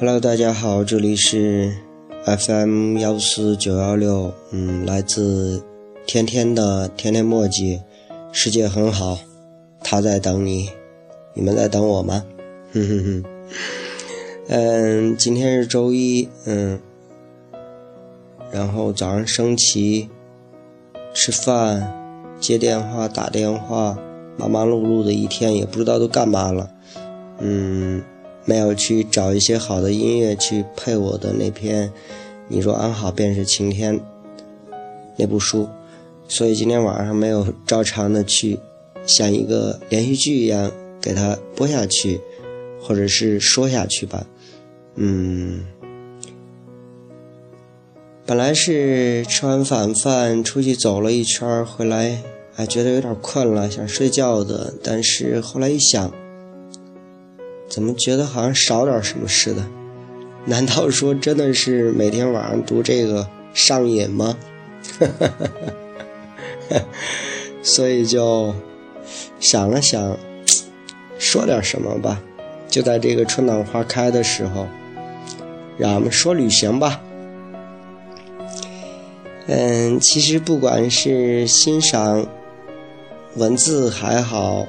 Hello，大家好，这里是 FM 幺四九幺六，嗯，来自天天的天天墨迹，世界很好，他在等你，你们在等我吗？哼哼哼，嗯，今天是周一，嗯，然后早上升旗，吃饭，接电话，打电话，忙忙碌碌的一天，也不知道都干嘛了，嗯。没有去找一些好的音乐去配我的那篇《你若安好便是晴天》那部书，所以今天晚上没有照常的去像一个连续剧一样给它播下去，或者是说下去吧。嗯，本来是吃完晚饭出去走了一圈回来，还觉得有点困了，想睡觉的，但是后来一想。怎么觉得好像少点什么似的？难道说真的是每天晚上读这个上瘾吗？所以就想了想，说点什么吧。就在这个春暖花开的时候，让我们说旅行吧。嗯，其实不管是欣赏文字还好，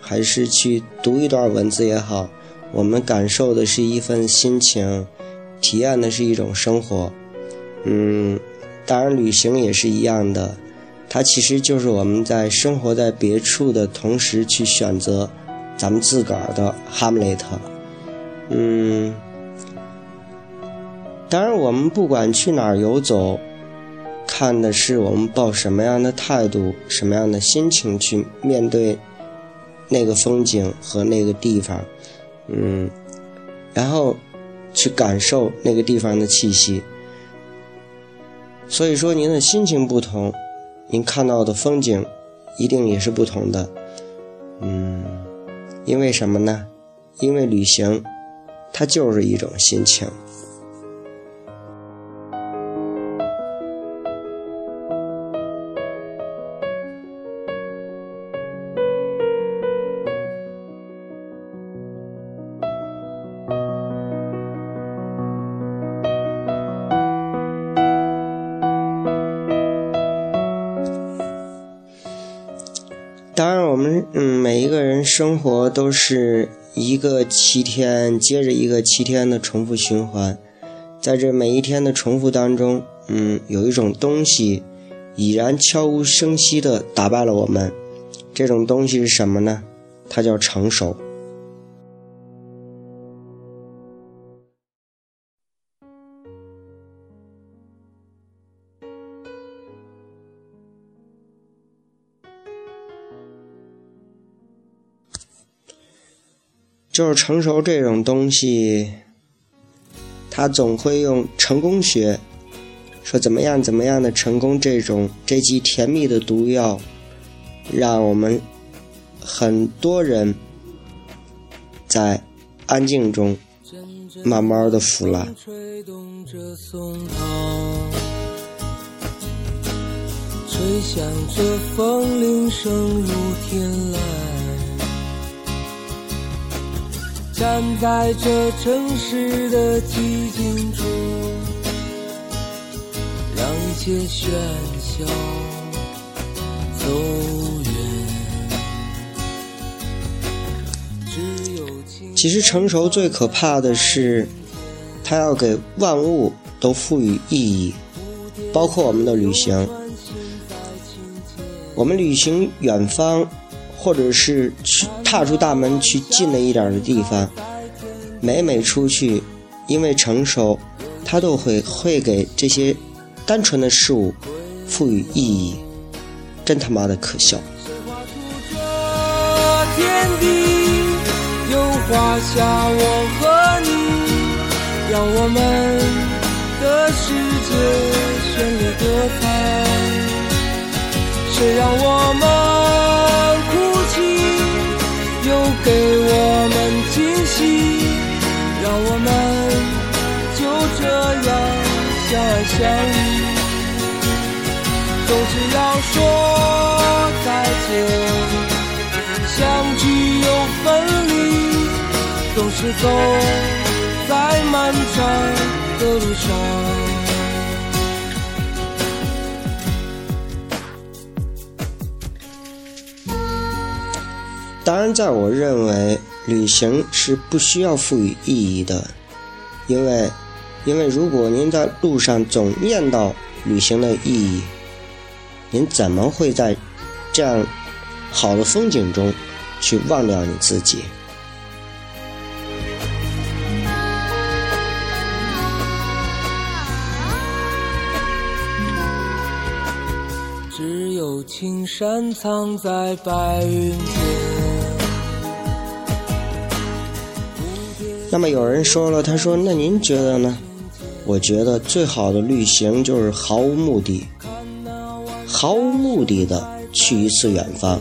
还是去读一段文字也好。我们感受的是一份心情，体验的是一种生活，嗯，当然旅行也是一样的，它其实就是我们在生活在别处的同时去选择咱们自个儿的哈姆雷特，嗯，当然我们不管去哪儿游走，看的是我们抱什么样的态度、什么样的心情去面对那个风景和那个地方。嗯，然后去感受那个地方的气息。所以说，您的心情不同，您看到的风景一定也是不同的。嗯，因为什么呢？因为旅行，它就是一种心情。嗯，每一个人生活都是一个七天接着一个七天的重复循环，在这每一天的重复当中，嗯，有一种东西已然悄无声息地打败了我们。这种东西是什么呢？它叫成熟。就是成熟这种东西，他总会用成功学说怎么样怎么样的成功这种这剂甜蜜的毒药，让我们很多人在安静中慢慢的腐烂。吹响着风铃声如天籁。站在这城市的寂静处，让一切喧嚣走远。只有其实成熟最可怕的是，它要给万物都赋予意义，包括我们的旅行。我们旅行远方。或者是去踏出大门去近了一点的地方，每每出去，因为成熟，他都会会给这些单纯的事物赋予意义，真他妈的可笑。天地又画下我和你，让我们的世界绚丽多彩，谁让我们？总是要说再见，相聚又分离，总是走在漫长的路上。当然，在我认为，旅行是不需要赋予意义的，因为，因为如果您在路上总念叨旅行的意义，您怎么会在这样好的风景中去忘掉你自己？只有青山藏在白云间。那么有人说了，他说：“那您觉得呢？”我觉得最好的旅行就是毫无目的、毫无目的的去一次远方，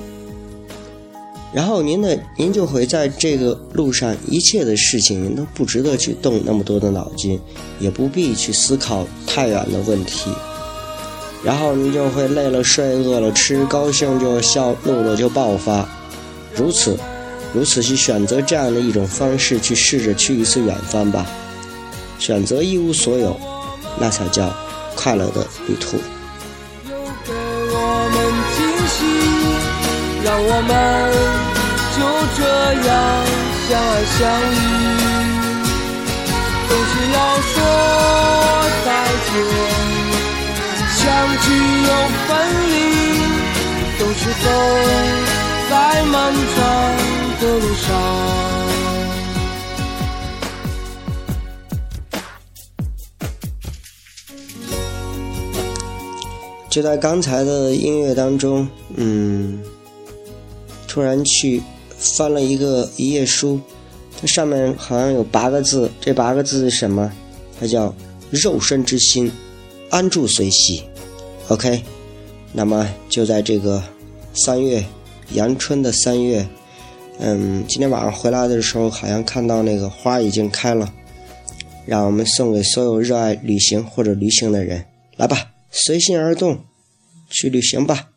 然后您的您就会在这个路上一切的事情您都不值得去动那么多的脑筋，也不必去思考太远的问题，然后您就会累了睡，饿了吃，高兴就笑，怒了就爆发，如此。如此去选择这样的一种方式去试着去一次远方吧，选择一无所有，那才叫快乐的旅途。让我们就这样相爱相依。总是要说再见，相聚又分离，总是走在漫长。的路上。就在刚才的音乐当中，嗯，突然去翻了一个一页书，它上面好像有八个字，这八个字是什么？它叫“肉身之心，安住随喜”。OK，那么就在这个三月，阳春的三月。嗯，今天晚上回来的时候，好像看到那个花已经开了，让我们送给所有热爱旅行或者旅行的人，来吧，随心而动，去旅行吧。